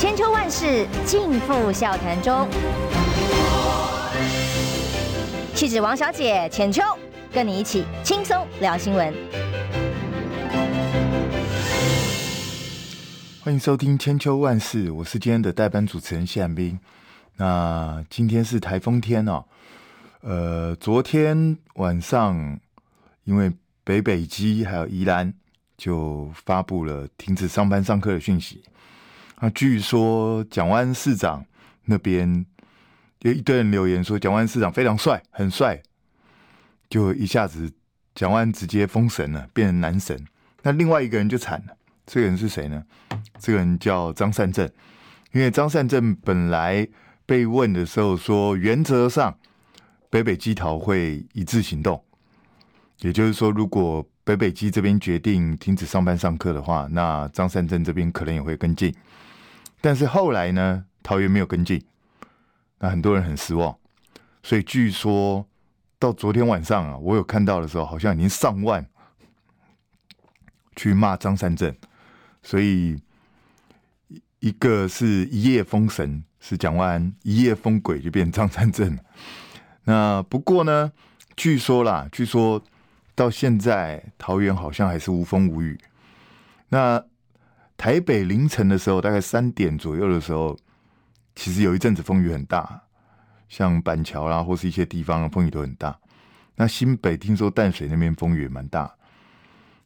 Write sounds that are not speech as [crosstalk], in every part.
千秋万世尽付笑谈中。气质王小姐浅秋，跟你一起轻松聊新闻。欢迎收听千秋万世，我是今天的代班主持人谢汉斌。那今天是台风天哦，呃，昨天晚上因为北北基还有宜兰就发布了停止上班上课的讯息。那据说蒋万市长那边。有一堆人留言说蒋万市长非常帅，很帅，就一下子蒋万直接封神了，变成男神。那另外一个人就惨了，这个人是谁呢？这个人叫张善政，因为张善政本来被问的时候说，原则上北北基桃会一致行动，也就是说，如果北北基这边决定停止上班上课的话，那张善政这边可能也会跟进。但是后来呢，桃园没有跟进。那很多人很失望，所以据说到昨天晚上啊，我有看到的时候，好像已经上万去骂张善政，所以一个是一夜封神是蒋万安，一夜封鬼就变张善政。那不过呢，据说啦，据说到现在桃园好像还是无风无雨。那台北凌晨的时候，大概三点左右的时候。其实有一阵子风雨很大，像板桥啦，或是一些地方风雨都很大。那新北听说淡水那边风雨也蛮大。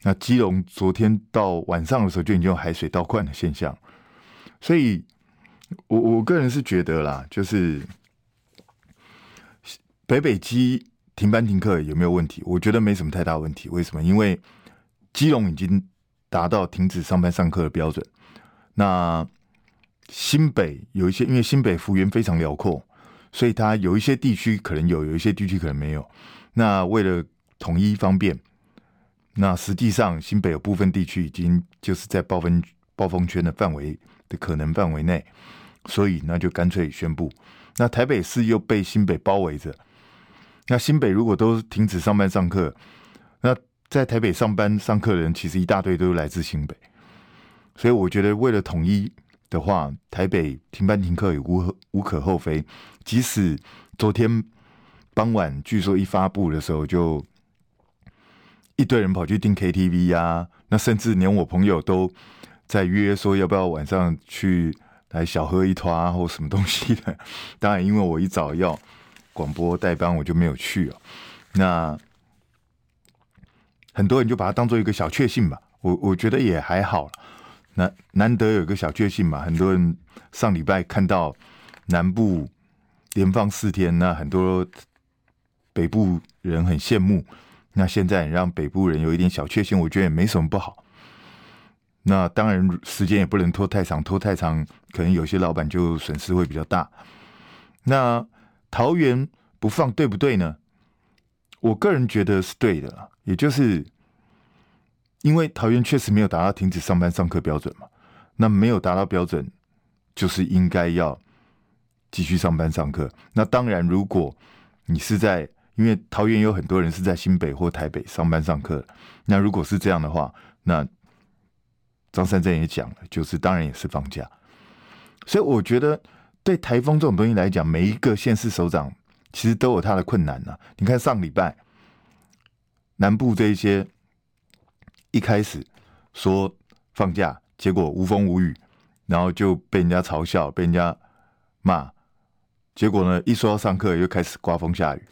那基隆昨天到晚上的时候就已经有海水倒灌的现象。所以，我我个人是觉得啦，就是北北基停班停课有没有问题？我觉得没什么太大问题。为什么？因为基隆已经达到停止上班上课的标准。那新北有一些，因为新北幅员非常辽阔，所以它有一些地区可能有，有一些地区可能没有。那为了统一方便，那实际上新北有部分地区已经就是在暴风暴风圈的范围的可能范围内，所以那就干脆宣布。那台北市又被新北包围着，那新北如果都停止上班上课，在台北上班上课的人其实一大堆都来自新北，所以我觉得为了统一。的话，台北停班停课也无无可厚非。即使昨天傍晚，据说一发布的时候，就一堆人跑去订 KTV 啊，那甚至连我朋友都在约说要不要晚上去来小喝一摊啊，或什么东西的。当然，因为我一早要广播代班，我就没有去啊。那很多人就把它当做一个小确幸吧，我我觉得也还好。难难得有一个小确幸嘛，很多人上礼拜看到南部连放四天，那很多北部人很羡慕。那现在让北部人有一点小确幸，我觉得也没什么不好。那当然时间也不能拖太长，拖太长可能有些老板就损失会比较大。那桃园不放对不对呢？我个人觉得是对的，也就是。因为桃园确实没有达到停止上班上课标准嘛，那没有达到标准，就是应该要继续上班上课。那当然，如果你是在，因为桃园有很多人是在新北或台北上班上课，那如果是这样的话，那张善政也讲了，就是当然也是放假。所以我觉得，对台风这种东西来讲，每一个县市首长其实都有他的困难呐。你看上礼拜南部这一些。一开始说放假，结果无风无雨，然后就被人家嘲笑，被人家骂。结果呢，一说要上课，又开始刮风下雨。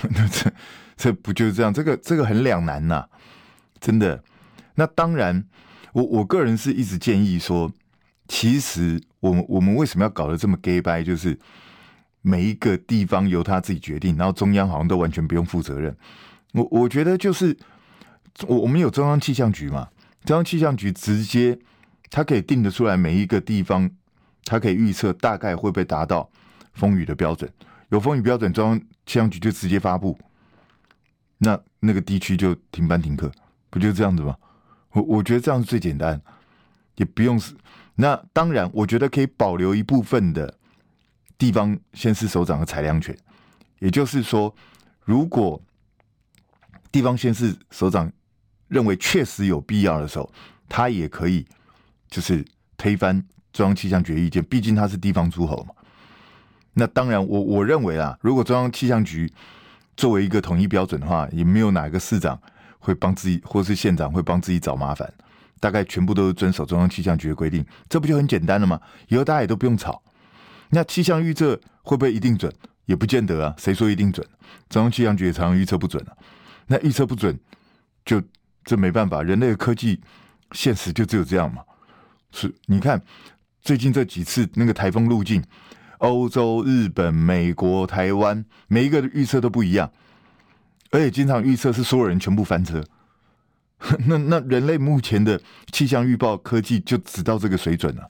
[laughs] 这这不就是这样？这个这个很两难呐、真的。那当然，我我个人是一直建议说，其实我们我们为什么要搞得这么 gay 掰？就是每一个地方由他自己决定，然后中央好像都完全不用负责任。我我觉得就是。我我们有中央气象局嘛？中央气象局直接，它可以定得出来每一个地方，它可以预测大概会不会达到风雨的标准。有风雨标准，中央气象局就直接发布，那那个地区就停班停课，不就这样子吗？我我觉得这样是最简单，也不用是。那当然，我觉得可以保留一部分的地方先是首长的裁量权，也就是说，如果地方县市首长。认为确实有必要的时候，他也可以就是推翻中央气象局意见，毕竟他是地方诸侯嘛。那当然我，我我认为啊，如果中央气象局作为一个统一标准的话，也没有哪个市长会帮自己，或是县长会帮自己找麻烦。大概全部都是遵守中央气象局的规定，这不就很简单了吗？以后大家也都不用吵。那气象预测会不会一定准？也不见得啊。谁说一定准？中央气象局也常常预测不准啊。那预测不准，就这没办法。人类的科技现实就只有这样嘛。是，你看最近这几次那个台风路径，欧洲、日本、美国、台湾，每一个的预测都不一样，而且经常预测是所有人全部翻车。[laughs] 那那人类目前的气象预报科技就只到这个水准了，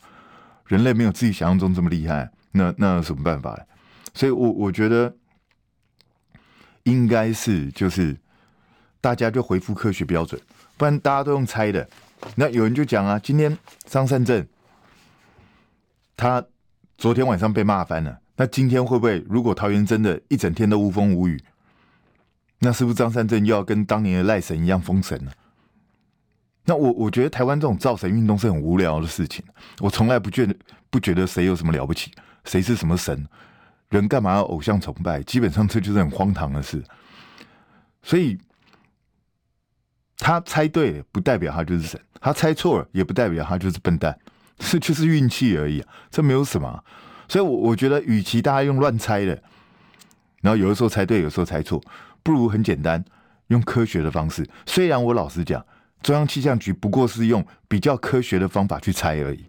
人类没有自己想象中这么厉害，那那有什么办法？所以，我我觉得应该是就是大家就回复科学标准，不然大家都用猜的。那有人就讲啊，今天张善政他昨天晚上被骂翻了，那今天会不会如果桃园真的一整天都无风无雨，那是不是张善政又要跟当年的赖神一样封神呢？那我我觉得台湾这种造神运动是很无聊的事情，我从来不觉得不觉得谁有什么了不起，谁是什么神，人干嘛要偶像崇拜？基本上这就是很荒唐的事。所以他猜对了，不代表他就是神；他猜错了，也不代表他就是笨蛋，这 [laughs] 就是运气而已啊，这没有什么。所以，我我觉得，与其大家用乱猜的，然后有的时候猜对，有时候猜错，不如很简单，用科学的方式。虽然我老实讲。中央气象局不过是用比较科学的方法去猜而已，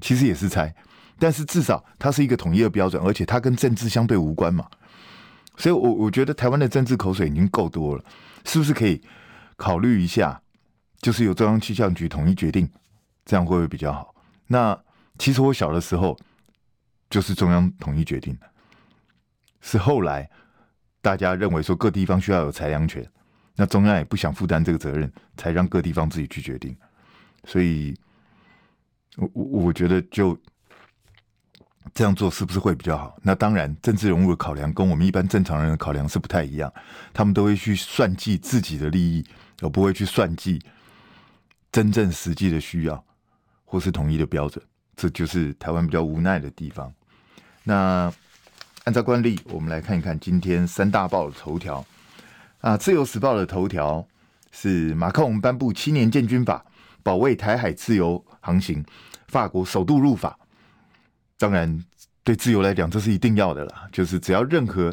其实也是猜，但是至少它是一个统一的标准，而且它跟政治相对无关嘛。所以，我我觉得台湾的政治口水已经够多了，是不是可以考虑一下，就是由中央气象局统一决定，这样会不会比较好？那其实我小的时候就是中央统一决定的，是后来大家认为说各地方需要有裁量权。那中央也不想负担这个责任，才让各地方自己去决定。所以，我我我觉得就这样做是不是会比较好？那当然，政治人物的考量跟我们一般正常人的考量是不太一样。他们都会去算计自己的利益，而不会去算计真正实际的需要或是统一的标准。这就是台湾比较无奈的地方。那按照惯例，我们来看一看今天三大报的头条。啊，《自由时报》的头条是马克龙颁布七年建军法，保卫台海自由航行，法国首度入法。当然，对自由来讲，这是一定要的啦。就是只要任何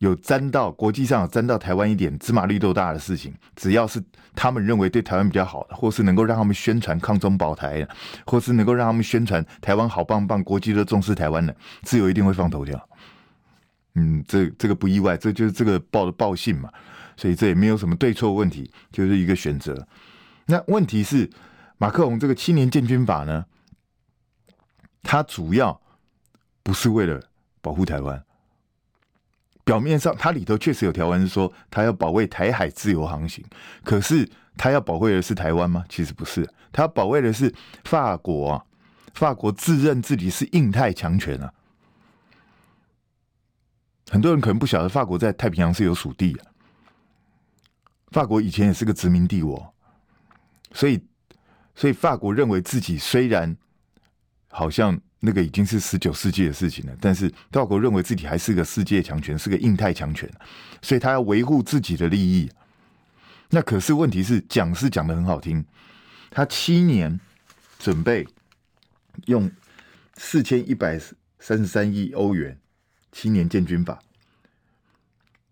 有沾到国际上有沾到台湾一点芝麻绿豆大的事情，只要是他们认为对台湾比较好的，或是能够让他们宣传抗中保台，或是能够让他们宣传台湾好棒棒，国际都重视台湾的，自由一定会放头条。嗯，这这个不意外，这就是这个报的报信嘛，所以这也没有什么对错问题，就是一个选择。那问题是，马克龙这个七年建军法呢，他主要不是为了保护台湾。表面上，它里头确实有条文说，它要保卫台海自由航行，可是它要保卫的是台湾吗？其实不是，它要保卫的是法国啊，法国自认自己是印太强权啊。很多人可能不晓得，法国在太平洋是有属地的。法国以前也是个殖民地国，所以，所以法国认为自己虽然好像那个已经是十九世纪的事情了，但是法国认为自己还是个世界强权，是个印太强权，所以他要维护自己的利益。那可是问题是，讲是讲的很好听，他七年准备用四千一百三十三亿欧元。七年建军法，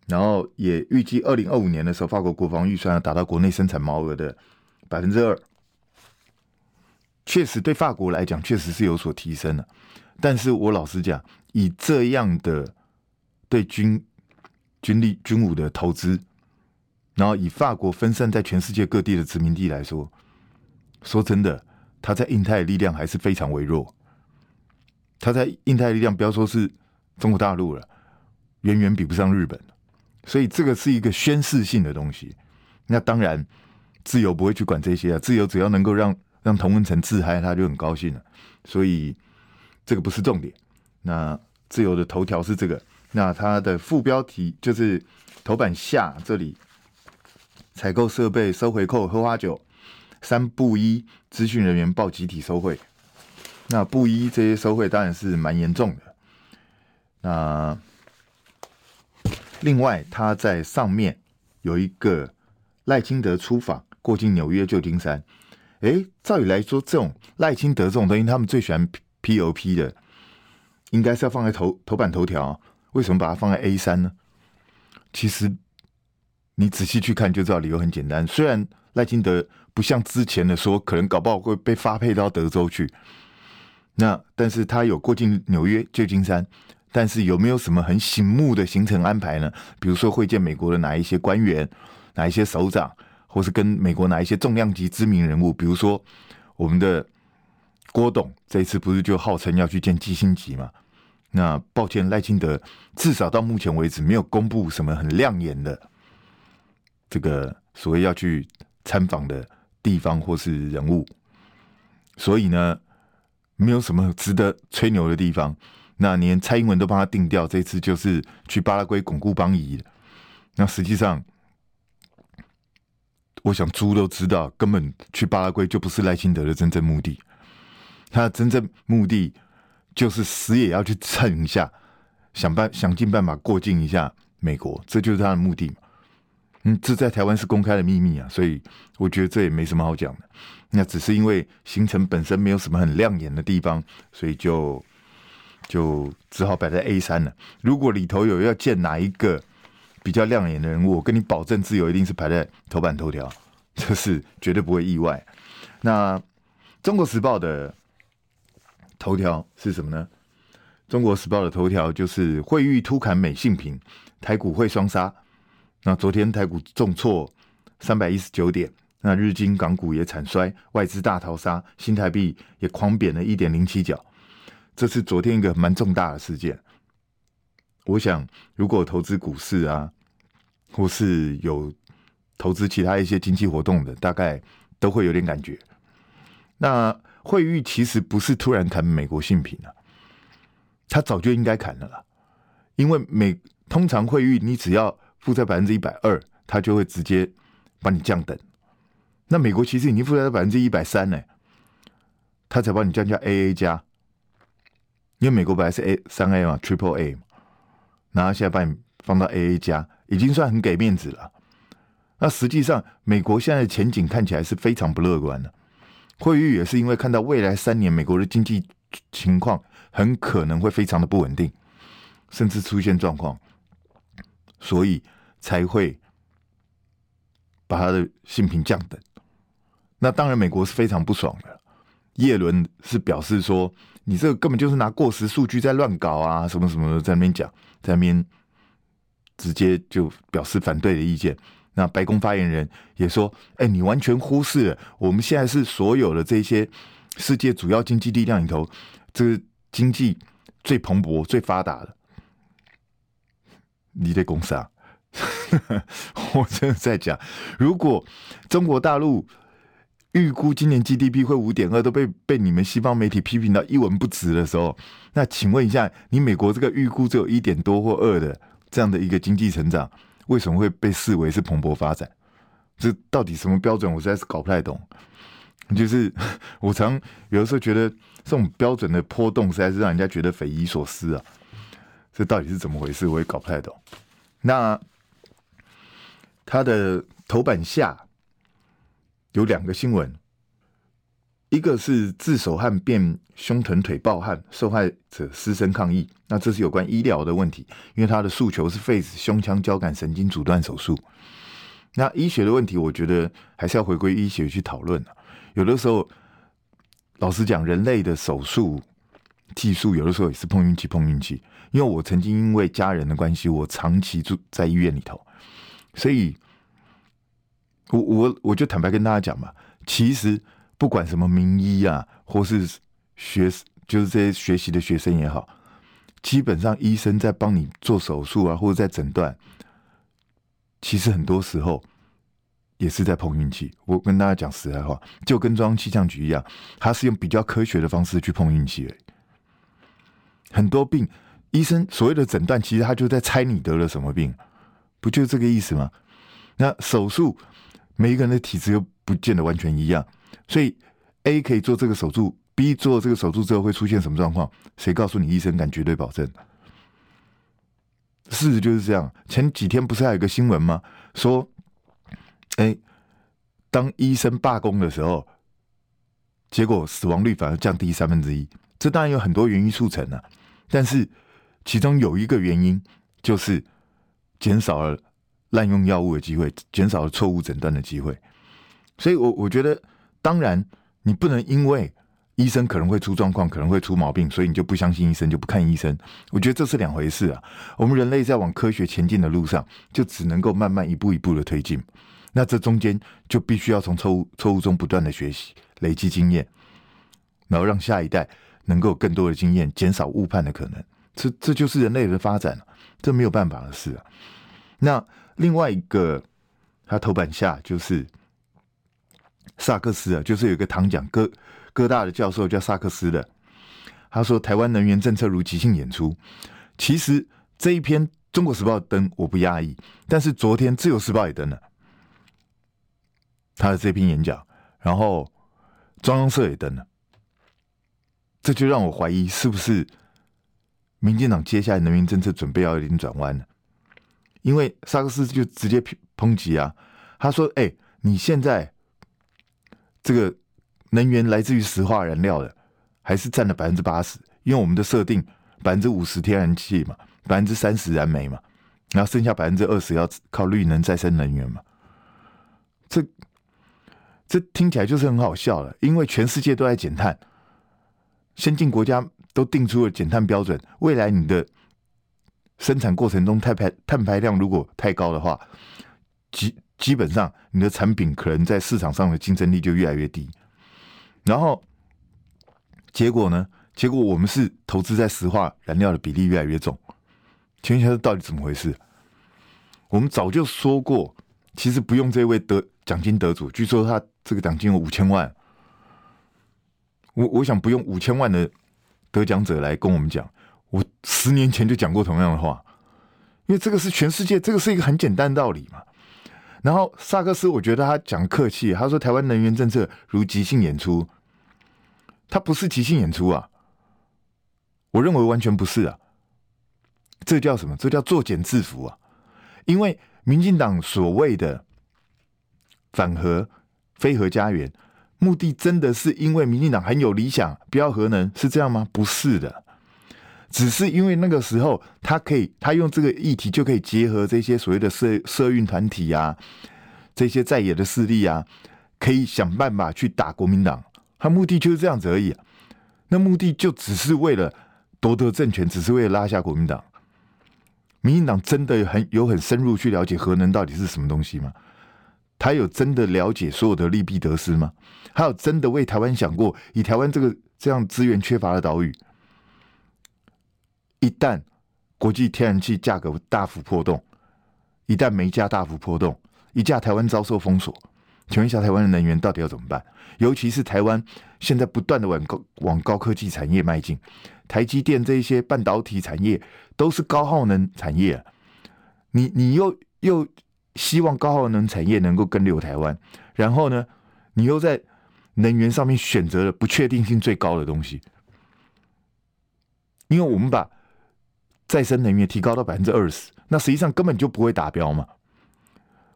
然后也预计二零二五年的时候，法国国防预算要达到国内生产毛额的百分之二。确实对法国来讲，确实是有所提升的。但是我老实讲，以这样的对军军力、军武的投资，然后以法国分散在全世界各地的殖民地来说，说真的，他在印太的力量还是非常微弱。他在印太力量，不要说是。中国大陆了，远远比不上日本，所以这个是一个宣示性的东西。那当然，自由不会去管这些啊，自由只要能够让让同文层自嗨，他就很高兴了。所以这个不是重点。那自由的头条是这个，那它的副标题就是头版下这里，采购设备收回扣喝花酒，三不一资讯人员报集体收贿。那布衣这些收贿当然是蛮严重的。那另外，他在上面有一个赖清德出访，过境纽约、旧金山。哎，照理来说，这种赖清德这种东西，他们最喜欢 POP 的，应该是要放在头头版头条。为什么把它放在 A 三呢？其实你仔细去看就知道，理由很简单。虽然赖清德不像之前的说，可能搞不好会被发配到德州去，那但是他有过境纽约、旧金山，但是有没有什么很醒目的行程安排呢？比如说会见美国的哪一些官员、哪一些首长？或是跟美国哪一些重量级知名人物，比如说我们的郭董，这一次不是就号称要去见基辛格吗？那抱歉，赖清德至少到目前为止没有公布什么很亮眼的这个所谓要去参访的地方或是人物，所以呢，没有什么值得吹牛的地方。那连蔡英文都帮他定调，这次就是去巴拉圭巩固邦谊。那实际上。我想猪都知道，根本去巴拉圭就不是赖清德的真正目的。他的真正目的就是死也要去蹭一下，想办想尽办法过境一下美国，这就是他的目的嘛。嗯，这在台湾是公开的秘密啊，所以我觉得这也没什么好讲的。那只是因为行程本身没有什么很亮眼的地方，所以就就只好摆在 A 三了。如果里头有要见哪一个？比较亮眼的人物，我跟你保证，自由一定是排在头版头条，[laughs] 这是绝对不会意外。那《中国时报》的头条是什么呢？《中国时报》的头条就是惠誉突砍美信平，台股会双杀。那昨天台股重挫三百一十九点，那日经港股也惨衰，外资大逃杀，新台币也狂贬了一点零七角。这是昨天一个蛮重大的事件。我想，如果投资股市啊，或是有投资其他一些经济活动的，大概都会有点感觉。那惠誉其实不是突然砍美国信品啊，他早就应该砍了啦。因为美通常惠誉你只要负债百分之一百二，他就会直接帮你降等。那美国其实已经负债到百分之一百三呢，他才帮你降价 AA 加，因为美国本来是 A 三 A 嘛，Triple A 嘛，然后现在把你放到 AA 加。已经算很给面子了。那实际上，美国现在的前景看起来是非常不乐观的。惠誉也是因为看到未来三年美国的经济情况很可能会非常的不稳定，甚至出现状况，所以才会把他的信评降等。那当然，美国是非常不爽的。叶伦是表示说：“你这个根本就是拿过时数据在乱搞啊，什么什么的，在那边讲，在那边。”直接就表示反对的意见。那白宫发言人也说：“哎，你完全忽视了，我们现在是所有的这些世界主要经济力量里头，这个经济最蓬勃、最发达的。” [laughs] 你在讲啥？[laughs] 我真的在讲，如果中国大陆预估今年 GDP 会五点二，都被被你们西方媒体批评到一文不值的时候，那请问一下，你美国这个预估只有一点多或二的？这样的一个经济成长，为什么会被视为是蓬勃发展？这到底什么标准？我实在是搞不太懂。就是 [laughs] 我常有的时候觉得，这种标准的波动实在是让人家觉得匪夷所思啊！这到底是怎么回事？我也搞不太懂。那他的头版下有两个新闻。一个是自首汉变胸疼腿暴汉，受害者失声抗议。那这是有关医疗的问题，因为他的诉求是废止胸腔交感神经阻断手术。那医学的问题，我觉得还是要回归医学去讨论。有的时候，老实讲，人类的手术技术有的时候也是碰运气，碰运气。因为我曾经因为家人的关系，我长期住在医院里头，所以我我我就坦白跟大家讲嘛，其实。不管什么名医啊，或是学，就是这些学习的学生也好，基本上医生在帮你做手术啊，或者在诊断，其实很多时候也是在碰运气。我跟大家讲实在话，就跟中央气象局一样，他是用比较科学的方式去碰运气。很多病，医生所谓的诊断，其实他就在猜你得了什么病，不就这个意思吗？那手术，每一个人的体质又不见得完全一样。所以 A 可以做这个手术 B 做这个手术之后会出现什么状况？谁告诉你医生敢绝对保证？事实就是这样。前几天不是还有一个新闻吗？说，哎，当医生罢工的时候，结果死亡率反而降低三分之一。这当然有很多原因促成了，但是其中有一个原因就是减少了滥用药物的机会，减少了错误诊断的机会。所以我，我觉得，当然你不能因为医生可能会出状况，可能会出毛病，所以你就不相信医生，就不看医生。我觉得这是两回事啊。我们人类在往科学前进的路上，就只能够慢慢一步一步的推进。那这中间就必须要从错误错误中不断的学习，累积经验，然后让下一代能够有更多的经验，减少误判的可能。这这就是人类的发展，这没有办法的事啊。那另外一个，他头版下就是萨克斯啊，就是有一个糖奖哥哥大的教授叫萨克斯的，他说台湾能源政策如即兴演出。其实这一篇《中国时报》登我不压抑，但是昨天《自由时报》也登了他的这篇演讲，然后中央社也登了，这就让我怀疑是不是民进党接下来能源政策准备要有点转弯了。因为萨克斯就直接抨击啊，他说：“哎，你现在这个能源来自于石化燃料的，还是占了百分之八十？因为我们的设定百分之五十天然气嘛，百分之三十燃煤嘛，然后剩下百分之二十要靠绿能再生能源嘛。这这听起来就是很好笑了，因为全世界都在减碳，先进国家都定出了减碳标准，未来你的。”生产过程中碳排碳排量如果太高的话，基基本上你的产品可能在市场上的竞争力就越来越低。然后结果呢？结果我们是投资在石化燃料的比例越来越重。请问一下，到底怎么回事？我们早就说过，其实不用这位得奖金得主，据说他这个奖金有五千万。我我想不用五千万的得奖者来跟我们讲。我十年前就讲过同样的话，因为这个是全世界，这个是一个很简单道理嘛。然后萨克斯，我觉得他讲客气，他说台湾能源政策如即兴演出，他不是即兴演出啊，我认为完全不是啊。这叫什么？这叫作茧自缚啊！因为民进党所谓的反核、非核家园，目的真的是因为民进党很有理想，不要核能，是这样吗？不是的。只是因为那个时候，他可以，他用这个议题就可以结合这些所谓的社社运团体啊，这些在野的势力啊，可以想办法去打国民党。他目的就是这样子而已。那目的就只是为了夺得政权，只是为了拉下国民党。民进党真的很有很深入去了解核能到底是什么东西吗？他有真的了解所有的利弊得失吗？还有真的为台湾想过？以台湾这个这样资源缺乏的岛屿。一旦国际天然气价格大幅波动，一旦煤价大幅波动，一架台湾遭受封锁，请问一下，台湾的能源到底要怎么办？尤其是台湾现在不断的往高往高科技产业迈进，台积电这一些半导体产业都是高耗能产业，你你又又希望高耗能产业能够跟留台湾，然后呢，你又在能源上面选择了不确定性最高的东西，因为我们把再生能源提高到百分之二十，那实际上根本就不会达标嘛。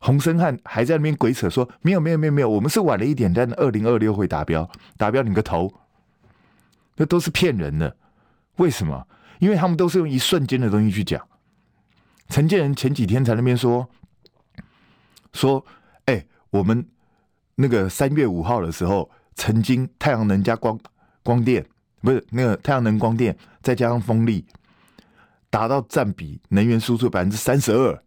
洪森汉还在那边鬼扯说没有没有没有没有，我们是晚了一点，但二零二六会达标，达标你个头！那都是骗人的。为什么？因为他们都是用一瞬间的东西去讲。陈建仁前几天在那边说说，哎、我们那个三月五号的时候，曾经太阳能加光光电，不是那个太阳能光电，再加上风力。达到占比能源输出百分之三十二，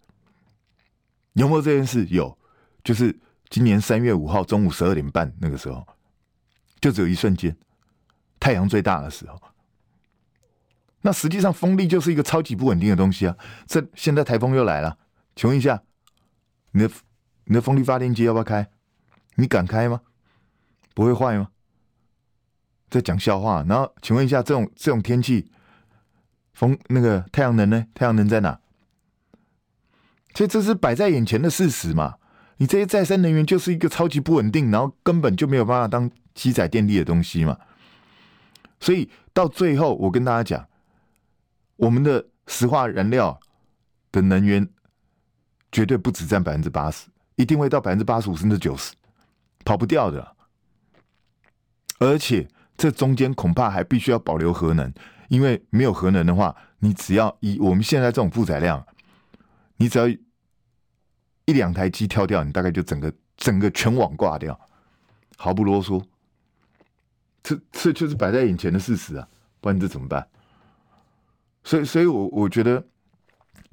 有没有这件事？有，就是今年三月五号中午十二点半那个时候，就只有一瞬间，太阳最大的时候。那实际上风力就是一个超级不稳定的东西啊！这现在台风又来了，请问一下，你的你的风力发电机要不要开？你敢开吗？不会坏吗？在讲笑话。然后请问一下，这种这种天气。风那个太阳能呢？太阳能在哪？所以这是摆在眼前的事实嘛。你这些再生能源就是一个超级不稳定，然后根本就没有办法当积载电力的东西嘛。所以到最后，我跟大家讲，我们的石化燃料的能源绝对不止占百分之八十，一定会到百分之八十五甚至九十，跑不掉的。而且这中间恐怕还必须要保留核能，因为没有核能的话，你只要以我们现在这种负载量，你只要一两台机跳掉，你大概就整个整个全网挂掉，毫不啰嗦。这这就是摆在眼前的事实啊，不然这怎么办？所以，所以我我觉得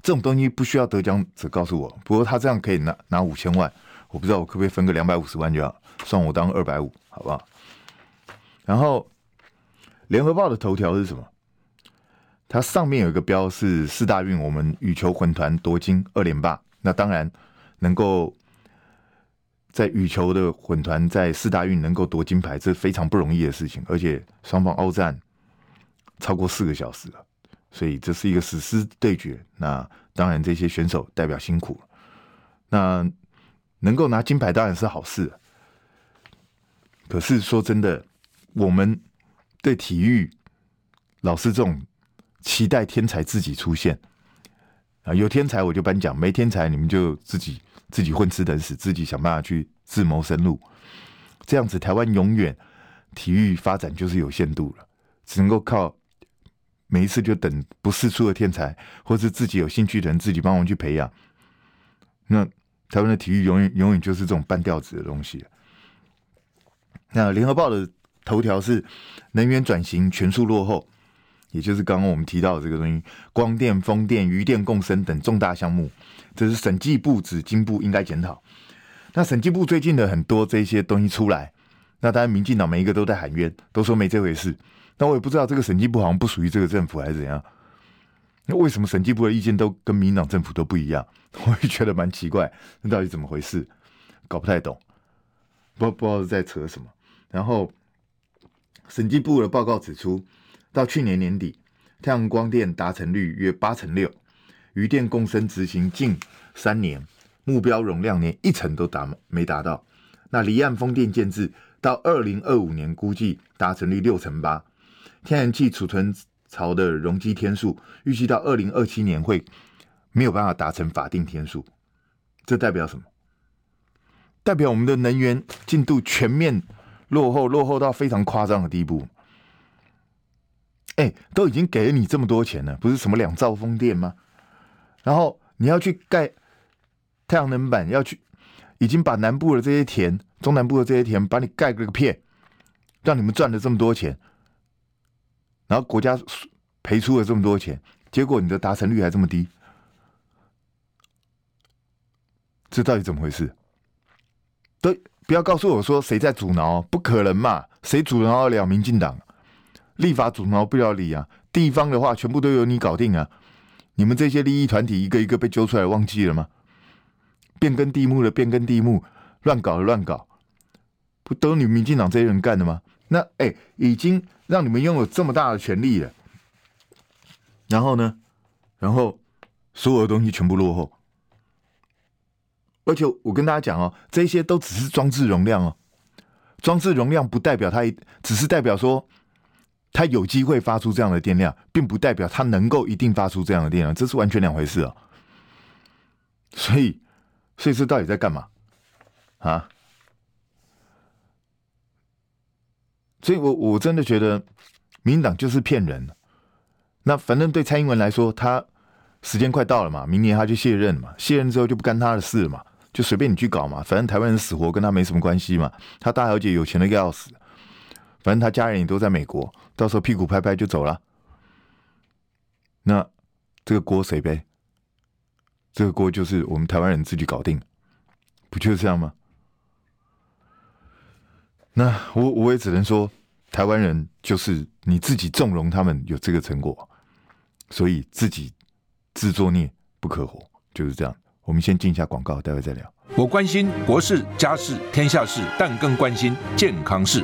这种东西不需要得奖者告诉我。不过他这样可以拿拿五千万，我不知道我可不可以分个两百五十万就好，算我当二百五，好不好？然后，联合报的头条是什么？它上面有一个标是四大运，我们羽球混团夺金二连霸。那当然能够。在羽球的混团在四大运能够夺金牌，这是非常不容易的事情，而且双方鏖战超过四个小时了，所以这是一个史诗对决。那当然这些选手代表辛苦了，那能够拿金牌当然是好事。可是说真的，我们对体育老是这种期待天才自己出现啊，有天才我就颁奖，没天才你们就自己。自己混吃等死，自己想办法去自谋生路，这样子台湾永远体育发展就是有限度了，只能够靠每一次就等不世出的天才，或是自己有兴趣的人自己帮忙去培养。那台湾的体育永远永远就是这种半吊子的东西。那联合报的头条是能源转型全数落后，也就是刚刚我们提到的这个东西，光电、风电、渔电共生等重大项目。这是审计部指经部应该检讨。那审计部最近的很多这些东西出来，那当然民进党每一个都在喊冤，都说没这回事。那我也不知道这个审计部好像不属于这个政府还是怎样。那为什么审计部的意见都跟民党政府都不一样？[laughs] 我也觉得蛮奇怪，那到底怎么回事？搞不太懂，不不知道在扯什么。然后审计部的报告指出，到去年年底，太阳光电达成率约八成六。渔电共生执行近三年，目标容量连一成都达没达到。那离岸风电建置到二零二五年估计达成率六成八，天然气储存槽的容积天数预计到二零二七年会没有办法达成法定天数。这代表什么？代表我们的能源进度全面落后，落后到非常夸张的地步。哎，都已经给了你这么多钱了，不是什么两兆风电吗？然后你要去盖太阳能板，要去已经把南部的这些田、中南部的这些田，把你盖了个片，让你们赚了这么多钱，然后国家赔出了这么多钱，结果你的达成率还这么低，这到底怎么回事？都不要告诉我说谁在阻挠，不可能嘛？谁阻挠得了民进党？立法阻挠不了你啊！地方的话，全部都由你搞定啊！你们这些利益团体一个一个被揪出来，忘记了吗？变更地目的变更地目，乱搞的乱搞，不都你们民进党这些人干的吗？那哎、已经让你们拥有这么大的权力了，然后呢？然后所有的东西全部落后，而且我跟大家讲哦，这些都只是装置容量哦，装置容量不代表它，只是代表说。它有机会发出这样的电量，并不代表它能够一定发出这样的电量，这是完全两回事啊。所以，所以这到底在干嘛啊？所以我我真的觉得，民党就是骗人。那反正对蔡英文来说，他时间快到了嘛，明年他就卸任嘛，卸任之后就不干他的事了嘛，就随便你去搞嘛，反正台湾人死活跟他没什么关系嘛。他大小姐有钱的要死。反正他家人也都在美国，到时候屁股拍拍就走了。那这个锅谁背？这个锅就是我们台湾人自己搞定，不就是这样吗？那我我也只能说，台湾人就是你自己纵容他们有这个成果，所以自己自作孽不可活，就是这样。我们先进一下广告，待会再聊。我关心国事、家事、天下事，但更关心健康事。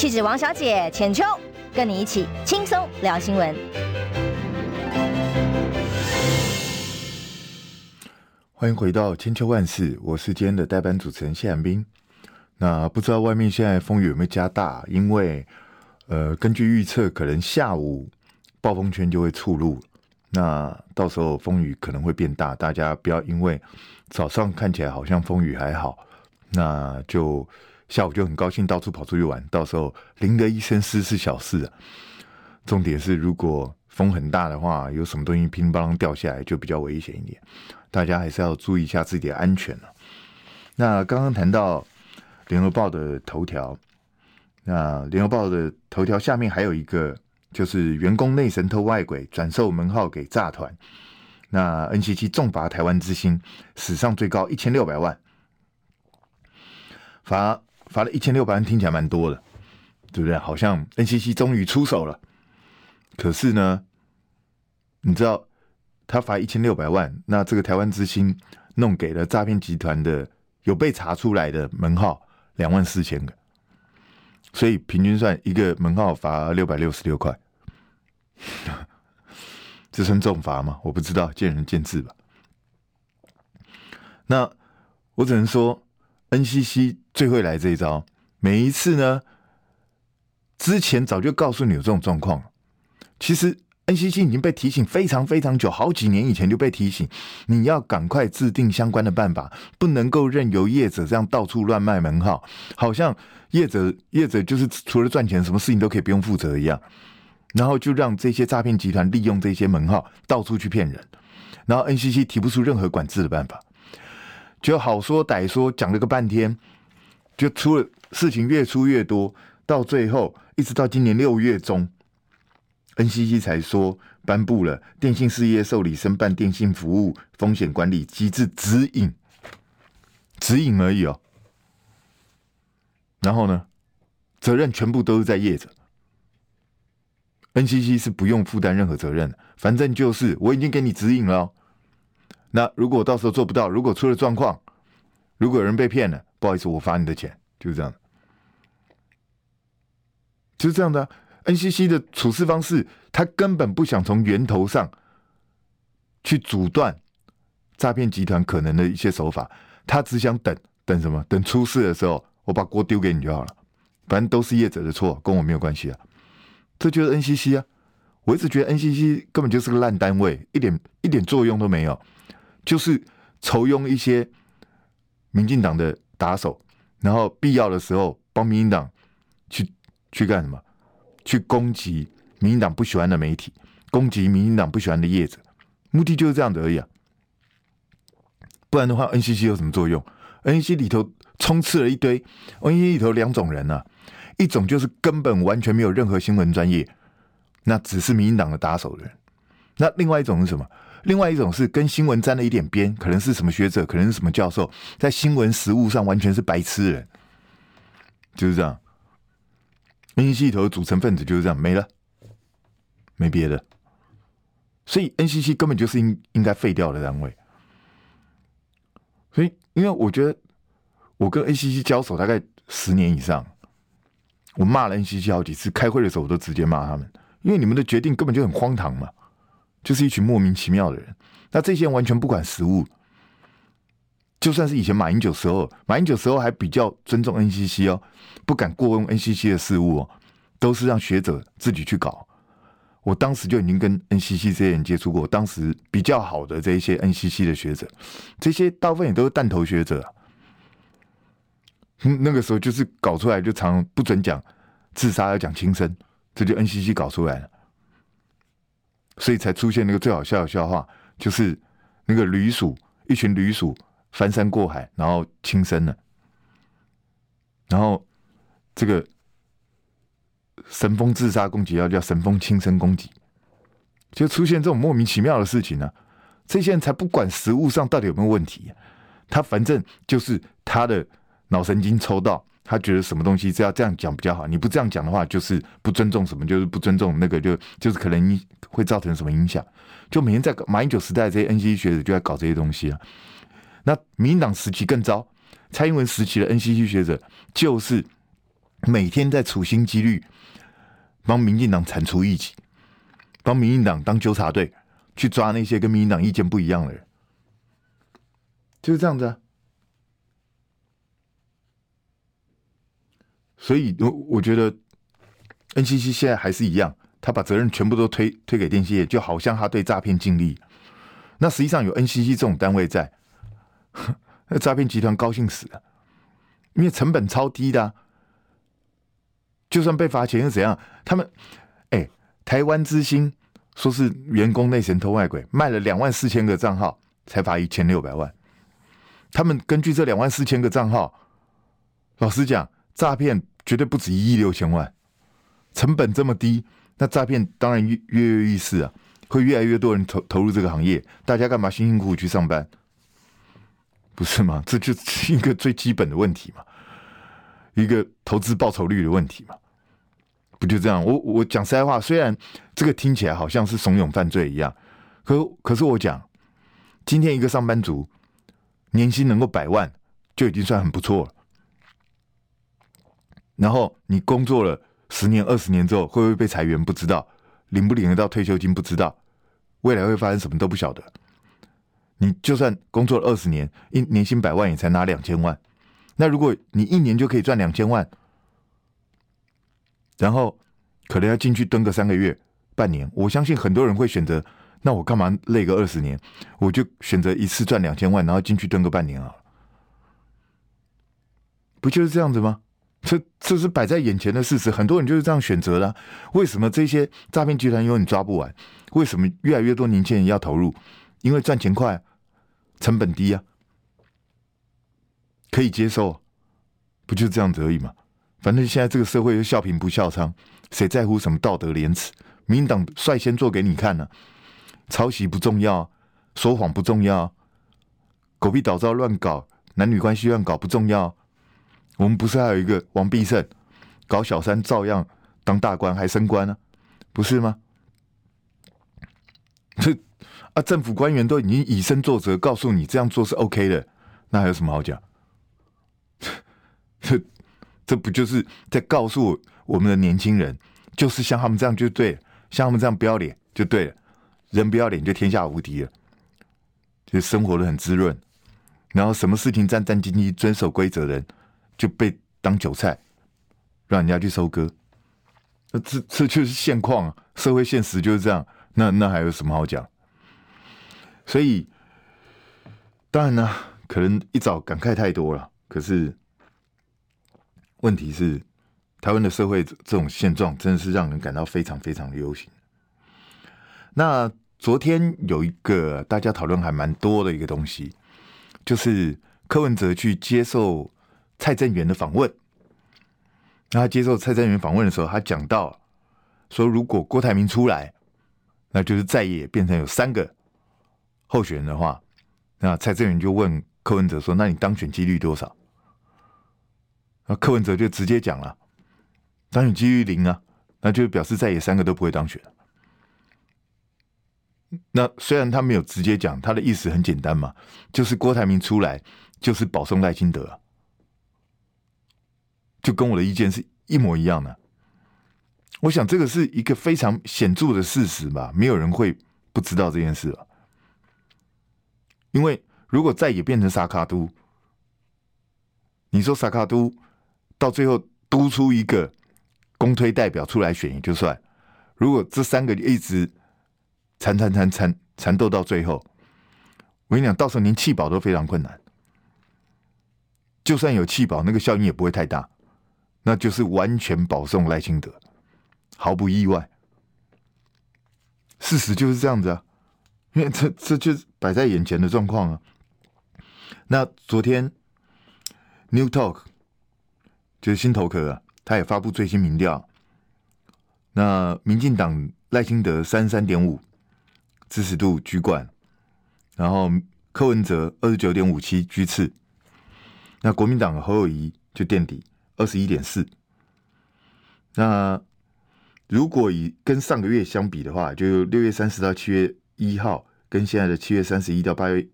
气质王小姐浅秋，跟你一起轻松聊新闻。欢迎回到千秋万事，我是今天的代班主持人谢寒冰。那不知道外面现在风雨有没有加大？因为呃，根据预测，可能下午暴风圈就会触路，那到时候风雨可能会变大。大家不要因为早上看起来好像风雨还好，那就下午就很高兴到处跑出去玩，到时候淋得一身湿是小事啊。重点是如果风很大的话，有什么东西乒乓掉下来就比较危险一点。大家还是要注意一下自己的安全了。那刚刚谈到联合报的头条，那联合报的头条下面还有一个，就是员工内神偷外鬼，转售门号给诈团。那 NCC 重罚台湾之星，史上最高一千六百万，罚罚了一千六百万，听起来蛮多的，对不对？好像 NCC 终于出手了。可是呢，你知道？他罚一千六百万，那这个台湾之星弄给了诈骗集团的有被查出来的门号两万四千个，所以平均算一个门号罚六百六十六块，[laughs] 这算重罚吗？我不知道，见仁见智吧。那我只能说，NCC 最会来这一招，每一次呢，之前早就告诉你有这种状况，其实。NCC 已经被提醒非常非常久，好几年以前就被提醒，你要赶快制定相关的办法，不能够任由业者这样到处乱卖门号，好像业者业者就是除了赚钱，什么事情都可以不用负责一样，然后就让这些诈骗集团利用这些门号到处去骗人，然后 NCC 提不出任何管制的办法，就好说歹说讲了个半天，就出了事情越出越多，到最后一直到今年六月中。NCC 才说颁布了电信事业受理申办电信服务风险管理机制指引，指引而已哦。然后呢，责任全部都是在业者，NCC 是不用负担任何责任，反正就是我已经给你指引了。那如果到时候做不到，如果出了状况，如果有人被骗了，不好意思，我罚你的钱，就是这样，就是这样的。NCC 的处事方式，他根本不想从源头上去阻断诈骗集团可能的一些手法，他只想等等什么？等出事的时候，我把锅丢给你就好了。反正都是业者的错，跟我没有关系啊。这就是 NCC 啊！我一直觉得 NCC 根本就是个烂单位，一点一点作用都没有，就是筹用一些民进党的打手，然后必要的时候帮民进党去去干什么？去攻击民进党不喜欢的媒体，攻击民进党不喜欢的叶子，目的就是这样子而已啊！不然的话，NCC 有什么作用？NCC 里头充斥了一堆，NCC 里头两种人啊，一种就是根本完全没有任何新闻专业，那只是民进党的打手的人；那另外一种是什么？另外一种是跟新闻沾了一点边，可能是什么学者，可能是什么教授，在新闻实务上完全是白痴人，就是这样。NCC 里头的组成分子就是这样没了，没别的，所以 NCC 根本就是应应该废掉的单位。所以，因为我觉得我跟 NCC 交手大概十年以上，我骂了 NCC 好几次，开会的时候我都直接骂他们，因为你们的决定根本就很荒唐嘛，就是一群莫名其妙的人。那这些人完全不管实务，就算是以前马英九时候，马英九时候还比较尊重 NCC 哦。不敢过问 NCC 的事务哦，都是让学者自己去搞。我当时就已经跟 NCC 这些人接触过，当时比较好的这一些 NCC 的学者，这些大部分也都是弹头学者。[laughs] 那个时候就是搞出来就常不准讲自杀，要讲轻生，这就 NCC 搞出来了，所以才出现那个最好笑的笑话，就是那个旅鼠，一群旅鼠翻山过海，然后轻生了，然后。这个神风自杀攻击要叫神风轻生攻击，就出现这种莫名其妙的事情呢、这些人才不管食物上到底有没有问题，他反正就是他的脑神经抽到，他觉得什么东西是要这样讲比较好，你不这样讲的话，就是不尊重什么，就是不尊重那个，就就是可能会造成什么影响。就每天在马英九时代，这些 NCC 学者就在搞这些东西啊。那民进党时期更糟，蔡英文时期的 NCC 学者就是每天在处心积虑帮民进党铲除异己，帮民进党当纠察队，去抓那些跟民进党意见不一样的人，就是这样子啊。所以，我我觉得 NCC 现在还是一样，他把责任全部都推推给电信业，就好像他对诈骗尽力。那实际上有 NCC 这种单位在，[laughs] 那诈骗集团高兴死了，因为成本超低的，就算被罚钱又怎样？他们哎，台湾之星说是员工内神偷外鬼，卖了两万四千个账号才罚一千六百万。他们根据这两万四千个账号，老实讲，诈骗。绝对不止一亿六千万，成本这么低，那诈骗当然跃跃欲试啊，会越来越多人投投入这个行业。大家干嘛辛辛苦苦去上班？不是吗？这就是一个最基本的问题嘛，一个投资报酬率的问题嘛，不就这样？我我讲实在话，虽然这个听起来好像是怂恿犯罪一样，可可是我讲，今天一个上班族年薪能够百万，就已经算很不错了。然后你工作了十年、二十年之后，会不会被裁员？不知道，领不领得到退休金？不知道，未来会发生什么都不晓得。你就算工作了二十年，一年薪百万，也才拿两千万。那如果你一年就可以赚两千万，然后可能要进去蹲个三个月、半年，我相信很多人会选择。那我干嘛累个二十年？我就选择一次赚两千万，然后进去蹲个半年啊？不就是这样子吗？这这是摆在眼前的事实，很多人就是这样选择的。为什么这些诈骗集团永远抓不完？为什么越来越多年轻人要投入？因为赚钱快，成本低啊，可以接受，不就这样子而已嘛？反正现在这个社会又笑贫不笑娼，谁在乎什么道德廉耻？民党率先做给你看呢，抄袭不重要，说谎不重要，狗屁倒灶乱搞，男女关系乱搞不重要。我们不是还有一个王必胜搞小三照样当大官还升官呢？不是吗？这啊，政府官员都已经以身作则，告诉你这样做是 OK 的，那还有什么好讲？这这不就是在告诉我们的年轻人，就是像他们这样就对了，像他们这样不要脸就对了，人不要脸就天下无敌了，就生活的很滋润，然后什么事情战战兢兢、遵守规则的人。就被当韭菜，让人家去收割，那这这就是现况，社会现实就是这样。那那还有什么好讲？所以当然呢，可能一早感慨太多了。可是问题是，台湾的社会这种现状真的是让人感到非常非常的忧心。那昨天有一个大家讨论还蛮多的一个东西，就是柯文哲去接受。蔡正元的访问，那他接受蔡正元访问的时候，他讲到说，如果郭台铭出来，那就是在野变成有三个候选人的话，那蔡正元就问柯文哲说：“那你当选几率多少？”那柯文哲就直接讲了：“当选几率零啊！”那就表示在野三个都不会当选。那虽然他没有直接讲，他的意思很简单嘛，就是郭台铭出来就是保送赖清德。就跟我的意见是一模一样的，我想这个是一个非常显著的事实吧，没有人会不知道这件事了。因为如果再也变成萨卡都，你说萨卡都到最后督出一个公推代表出来选也就算，如果这三个一直缠缠缠缠缠斗到最后，我跟你讲，到时候连弃保都非常困难。就算有弃保，那个效应也不会太大。那就是完全保送赖清德，毫不意外。事实就是这样子啊，因为这这就是摆在眼前的状况啊。那昨天 New Talk 就是新头壳啊，他也发布最新民调。那民进党赖清德三十三点五支持度居冠，然后柯文哲二十九点五七居次。那国民党侯友谊就垫底二十一点四。那如果以跟上个月相比的话，就六月三十到七月一号，跟现在的七月三十一到八月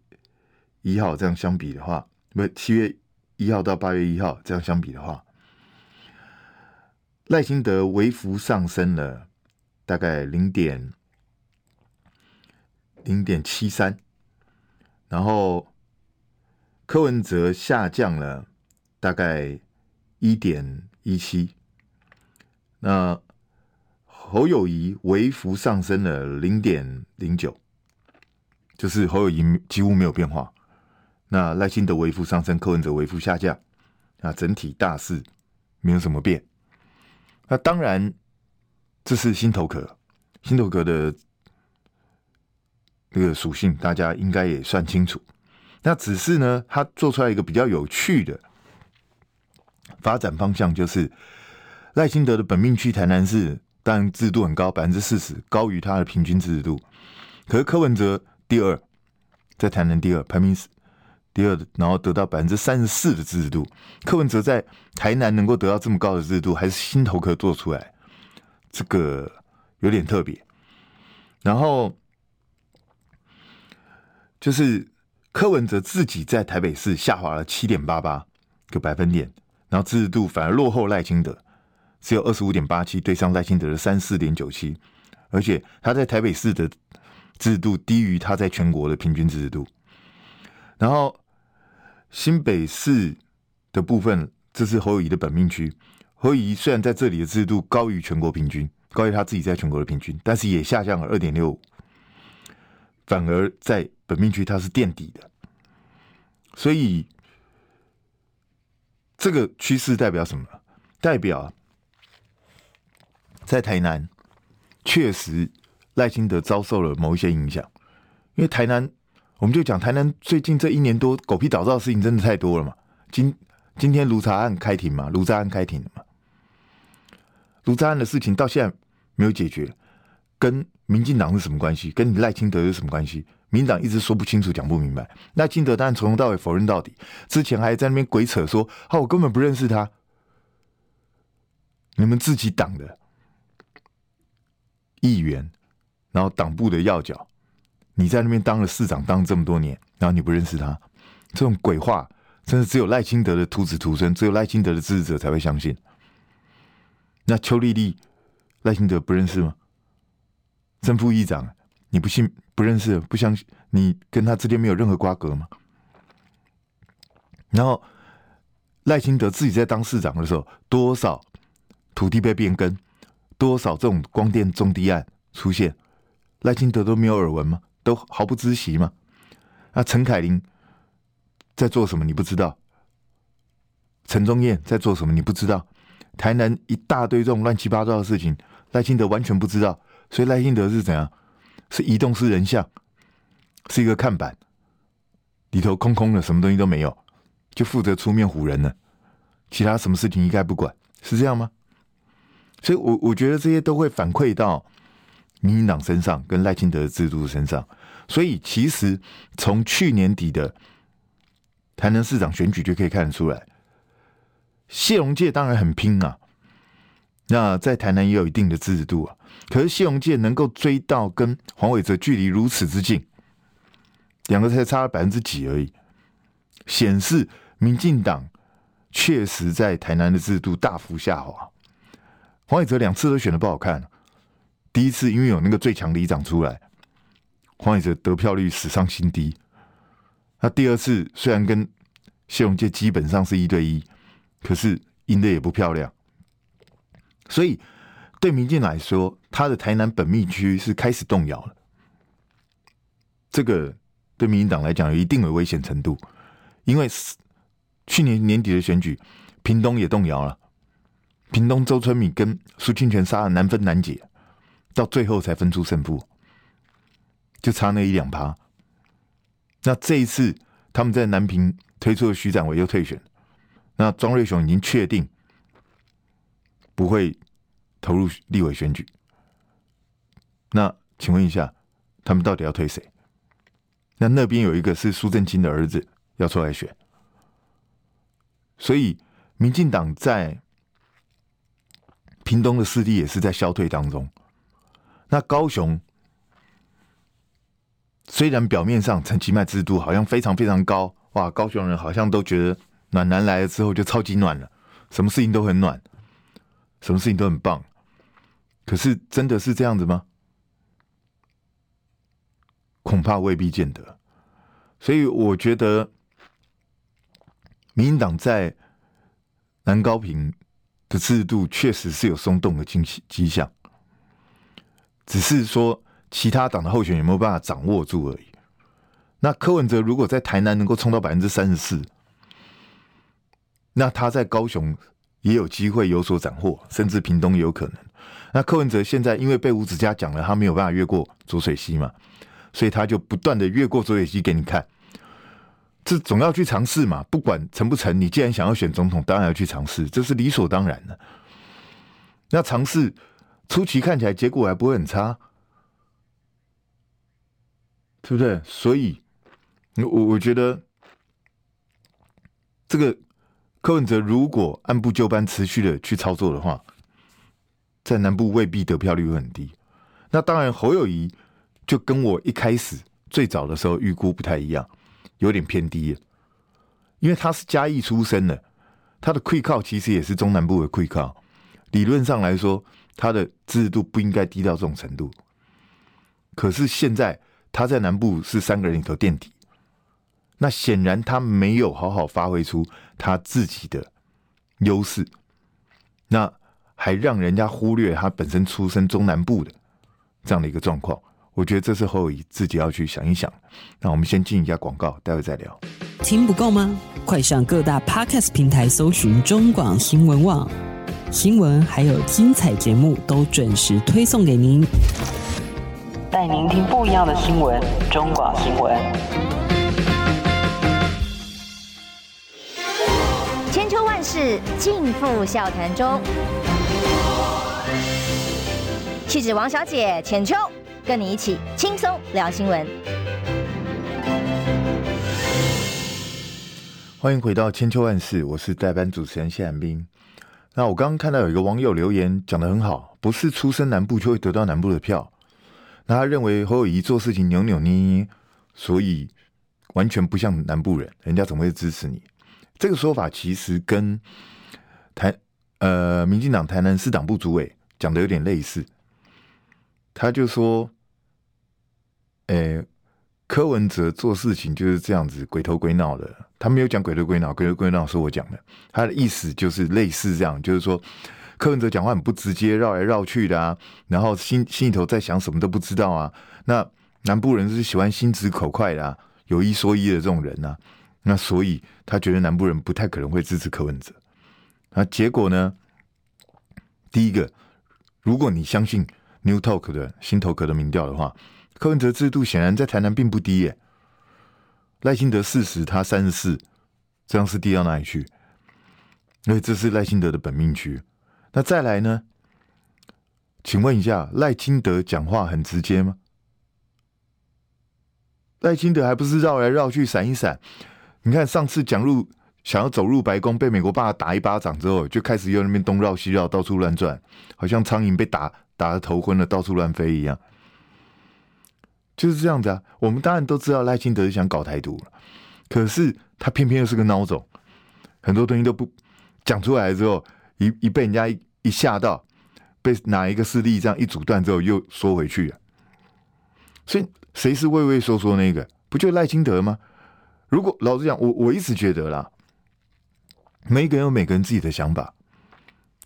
一号这样相比的话，不，七月一号到八月一号这样相比的话，赖清德微幅上升了大概零点零点七三，然后柯文哲下降了大概一点一七。那侯友谊微幅上升了零点零九，就是侯友谊几乎没有变化。那赖清德微幅上升，柯文哲微幅下降，啊，整体大势没有什么变。那当然，这是心头壳，心头壳的这个属性，大家应该也算清楚。那只是呢，他做出来一个比较有趣的发展方向，就是。赖清德的本命区台南市，当然支持度很高，百分之四十，高于他的平均制度。可是柯文哲第二，在台南第二，排名第二，然后得到百分之三十四的制度。柯文哲在台南能够得到这么高的制度，还是心头壳做出来，这个有点特别。然后就是柯文哲自己在台北市下滑了七点八八个百分点，然后支持度反而落后赖清德。只有二十五点八七对上赖清德的三四点九七，而且他在台北市的支持度低于他在全国的平均支持度。然后新北市的部分，这是侯友谊的本命区。侯友谊虽然在这里的支持度高于全国平均，高于他自己在全国的平均，但是也下降了二点六，反而在本命区他是垫底的。所以这个趋势代表什么？代表。在台南，确实赖清德遭受了某一些影响，因为台南，我们就讲台南最近这一年多狗屁倒灶的事情真的太多了嘛。今今天卢查案开庭嘛，卢查案开庭了嘛，卢查案的事情到现在没有解决，跟民进党是什么关系？跟你赖清德有什么关系？民党一直说不清楚，讲不明白。赖清德当然从头到尾否认到底，之前还在那边鬼扯说：“哦，我根本不认识他。”你们自己党的。议员，然后党部的要角，你在那边当了市长，当这么多年，然后你不认识他，这种鬼话，真的只有赖清德的徒子徒孙，只有赖清德的支持者才会相信。那邱丽丽，赖清德不认识吗？正副议长，你不信不认识，不相信，你跟他之间没有任何瓜葛吗？然后赖清德自己在当市长的时候，多少土地被变更？多少这种光电中低案出现，赖清德都没有耳闻吗？都毫不知悉吗？那陈凯琳在做什么？你不知道？陈忠彦在做什么？你不知道？台南一大堆这种乱七八糟的事情，赖清德完全不知道。所以赖清德是怎样？是移动式人像，是一个看板，里头空空的，什么东西都没有，就负责出面唬人呢。其他什么事情一概不管，是这样吗？所以我，我觉得这些都会反馈到民进党身上，跟赖清德的制度身上。所以，其实从去年底的台南市长选举就可以看得出来，谢龙介当然很拼啊。那在台南也有一定的支持度啊。可是，谢龙介能够追到跟黄伟哲距离如此之近，两个才差了百分之几而已，显示民进党确实在台南的制度大幅下滑。黄伟哲两次都选的不好看，第一次因为有那个最强里长出来，黄伟哲得票率史上新低。那第二次虽然跟谢龙介基本上是一对一，可是赢的也不漂亮。所以对民进来说，他的台南本命区是开始动摇了。这个对民进党来讲有一定的危险程度，因为去年年底的选举，屏东也动摇了。屏东周春米跟苏清泉杀的难分难解，到最后才分出胜负，就差那一两趴。那这一次他们在南平推出的徐展伟又退选，那庄瑞雄已经确定不会投入立委选举。那请问一下，他们到底要推谁？那那边有一个是苏震清的儿子要出来选，所以民进党在屏东的势力也是在消退当中。那高雄虽然表面上陈其迈制度好像非常非常高，哇，高雄人好像都觉得暖男来了之后就超级暖了，什么事情都很暖，什么事情都很棒。可是真的是这样子吗？恐怕未必见得。所以我觉得，民进党在南高屏的制度确实是有松动的迹迹象，只是说其他党的候选人有没有办法掌握住而已。那柯文哲如果在台南能够冲到百分之三十四，那他在高雄也有机会有所斩获，甚至屏东有可能。那柯文哲现在因为被吴子嘉讲了，他没有办法越过浊水溪嘛。所以他就不断的越过浊水溪给你看，这总要去尝试嘛，不管成不成，你既然想要选总统，当然要去尝试，这是理所当然的。那尝试初期看起来结果还不会很差，对不对？所以，我我觉得这个柯文哲如果按部就班持续的去操作的话，在南部未必得票率会很低。那当然侯友宜。就跟我一开始最早的时候预估不太一样，有点偏低，因为他是嘉义出身的，他的溃靠其实也是中南部的溃靠，理论上来说，他的支持度不应该低到这种程度。可是现在他在南部是三个人里头垫底，那显然他没有好好发挥出他自己的优势，那还让人家忽略他本身出身中南部的这样的一个状况。我觉得这是侯友宜自己要去想一想。那我们先进一下广告，待会再聊。听不够吗？快上各大 Podcast 平台搜寻中广新闻网新闻，还有精彩节目都准时推送给您，带您听不一样的新闻。中广新闻，是尽付笑谈中。气质王小姐浅秋。跟你一起轻松聊新闻，欢迎回到千秋万世，我是代班主持人谢寒冰。那我刚刚看到有一个网友留言讲得很好，不是出身南部就会得到南部的票。那他认为侯友宜做事情扭扭捏捏，所以完全不像南部人，人家怎么会支持你？这个说法其实跟台呃民进党台南市党部主委讲的有点类似，他就说。诶、柯文哲做事情就是这样子鬼头鬼脑的。他没有讲鬼头鬼脑，鬼头鬼脑是我讲的。他的意思就是类似这样，就是说柯文哲讲话很不直接，绕来绕去的啊。然后心心里头在想什么都不知道啊。那南部人是喜欢心直口快的啊，有一说一的这种人啊。那所以他觉得南部人不太可能会支持柯文哲。那结果呢？第一个，如果你相信 New Talk 的新头壳的民调的话。柯文哲制度显然在台南并不低耶，赖清德四十，他三十四，这样是低到哪里去？因为这是赖清德的本命区。那再来呢？请问一下，赖清德讲话很直接吗？赖清德还不是绕来绕去，闪一闪？你看上次讲入想要走入白宫，被美国爸打一巴掌之后，就开始又那边东绕西绕，到处乱转，好像苍蝇被打打得头昏了，到处乱飞一样。就是这样子啊，我们当然都知道赖清德是想搞台独，可是他偏偏又是个孬种，很多东西都不讲出来之后，一一被人家一一吓到，被哪一个势力这样一阻断之后，又缩回去了。所以谁是畏畏缩缩那个？不就赖清德吗？如果老实讲，我我一直觉得啦，每个人有每个人自己的想法，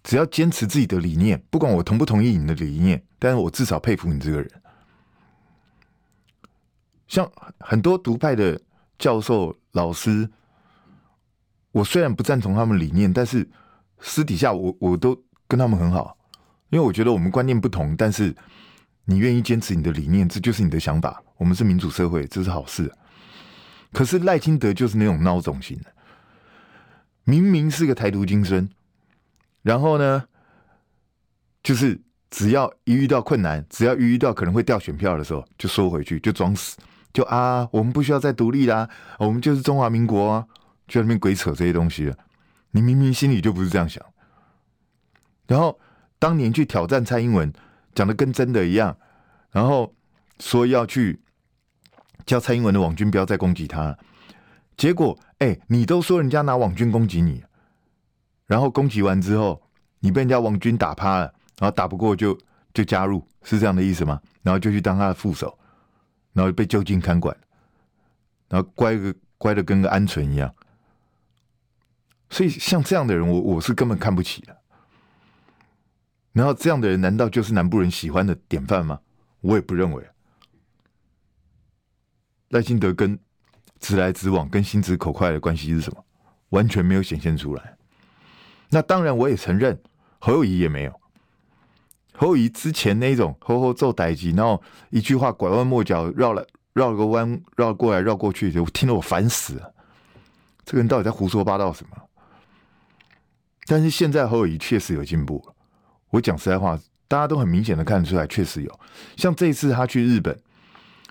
只要坚持自己的理念，不管我同不同意你的理念，但是我至少佩服你这个人。像很多独派的教授老师，我虽然不赞同他们理念，但是私底下我我都跟他们很好，因为我觉得我们观念不同，但是你愿意坚持你的理念，这就是你的想法。我们是民主社会，这是好事。可是赖清德就是那种孬种型的，明明是个台独精神，然后呢，就是只要一遇到困难，只要一遇到可能会掉选票的时候，就缩回去，就装死。就啊，我们不需要再独立啦，我们就是中华民国啊，就在那边鬼扯这些东西了。你明明心里就不是这样想。然后当年去挑战蔡英文，讲的跟真的一样，然后说要去叫蔡英文的网军不要再攻击他，结果哎，你都说人家拿网军攻击你，然后攻击完之后，你被人家网军打趴了，然后打不过就就加入，是这样的意思吗？然后就去当他的副手，然后被就近看管，然后乖个乖的跟个鹌鹑一样。所以像这样的人，我我是根本看不起的。然后这样的人，难道就是南部人喜欢的典范吗？我也不认为。赖清德跟直来直往、跟心直口快的关系是什么？完全没有显现出来。那当然，我也承认侯友宜也没有。侯友宜之前那种吼吼做代志，然后一句话拐弯抹角绕了绕了个弯，绕过来绕过去，就听得我烦死了。这个人到底在胡说八道什么？但是现在侯友宜确实有进步。我讲实在话，大家都很明显的看得出来，确实有。像这次他去日本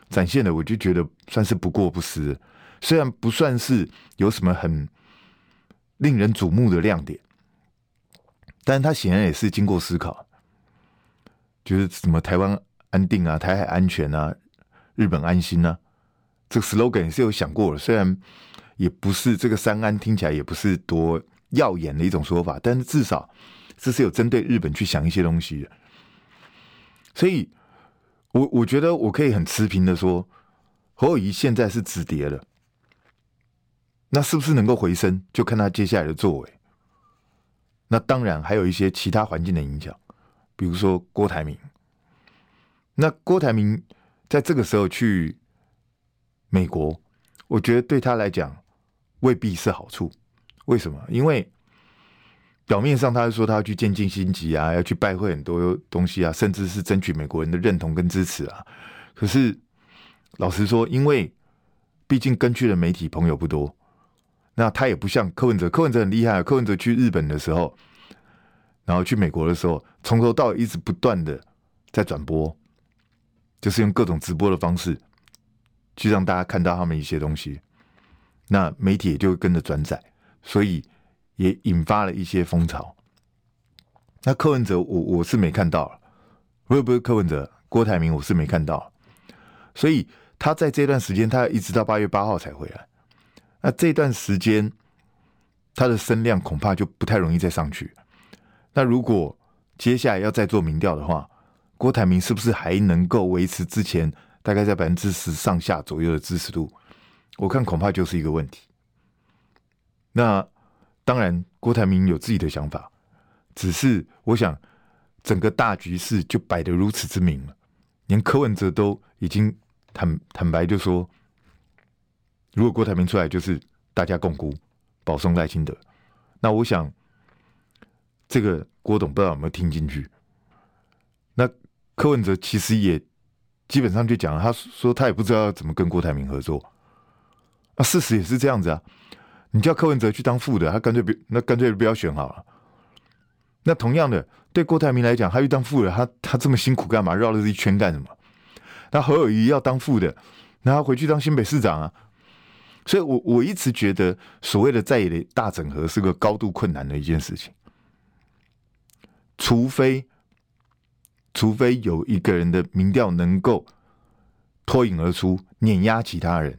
展现的，我就觉得算是不过不失。虽然不算是有什么很令人瞩目的亮点，但是他显然也是经过思考，就是什么台湾安定啊、台海安全啊、日本安心啊，这个 slogan 也是有想过的。虽然也不是这个三安听起来也不是多耀眼的一种说法，但是至少。这是有针对日本去想一些东西的，所以我我觉得我可以很持平的说，侯友谊现在是止跌了，那是不是能够回升，就看他接下来的作为。那当然还有一些其他环境的影响，比如说郭台铭。那郭台铭在这个时候去美国，我觉得对他来讲未必是好处。为什么？因为表面上，他说他要去见尽心集啊，要去拜会很多东西啊，甚至是争取美国人的认同跟支持啊。可是，老实说，因为毕竟跟去的媒体朋友不多，那他也不像柯文哲，柯文哲很厉害。柯文哲去日本的时候，然后去美国的时候，从头到尾一直不断的在转播，就是用各种直播的方式去让大家看到他们一些东西。那媒体也就跟着转载，所以。也引发了一些风潮。那柯文哲我，我是没看到，不是不是柯文哲，郭台铭我是没看到。所以他在这段时间，他一直到八月八号才回来。那这段时间，他的声量恐怕就不太容易再上去。那如果接下来要再做民调的话，郭台铭是不是还能够维持之前大概在百分之十上下左右的支持度？我看恐怕就是一个问题。那。当然，郭台铭有自己的想法，只是我想，整个大局势就摆得如此之明了，连柯文哲都已经坦坦白就说，如果郭台铭出来，就是大家共估保送赖清德。那我想，这个郭董不知道有没有听进去？那柯文哲其实也基本上就讲了，他说他也不知道要怎么跟郭台铭合作。啊，事实也是这样子啊。你叫柯文哲去当副的，他干脆不，那干脆不要选好了。那同样的，对郭台铭来讲，他去当副的，他他这么辛苦干嘛？绕了这一圈干什么？那侯友宜要当副的，那他回去当新北市长啊。所以我我一直觉得，所谓的在野的大整合是个高度困难的一件事情。除非，除非有一个人的民调能够脱颖而出，碾压其他人。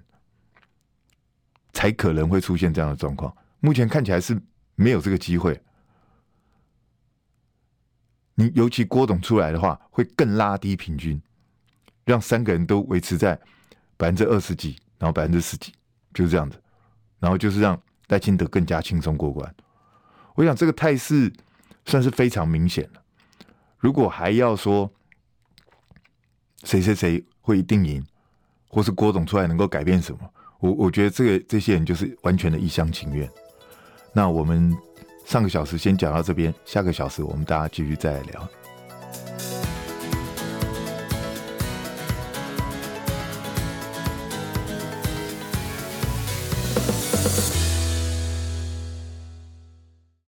才可能会出现这样的状况。目前看起来是没有这个机会。你尤其郭董出来的话，会更拉低平均，让三个人都维持在百分之二十几，然后百分之十几，就是这样子。然后就是让赖清德更加轻松过关。我想这个态势算是非常明显了。如果还要说谁谁谁会一定赢，或是郭董出来能够改变什么？我我觉得这个这些人就是完全的一厢情愿。那我们上个小时先讲到这边，下个小时我们大家继续再来聊。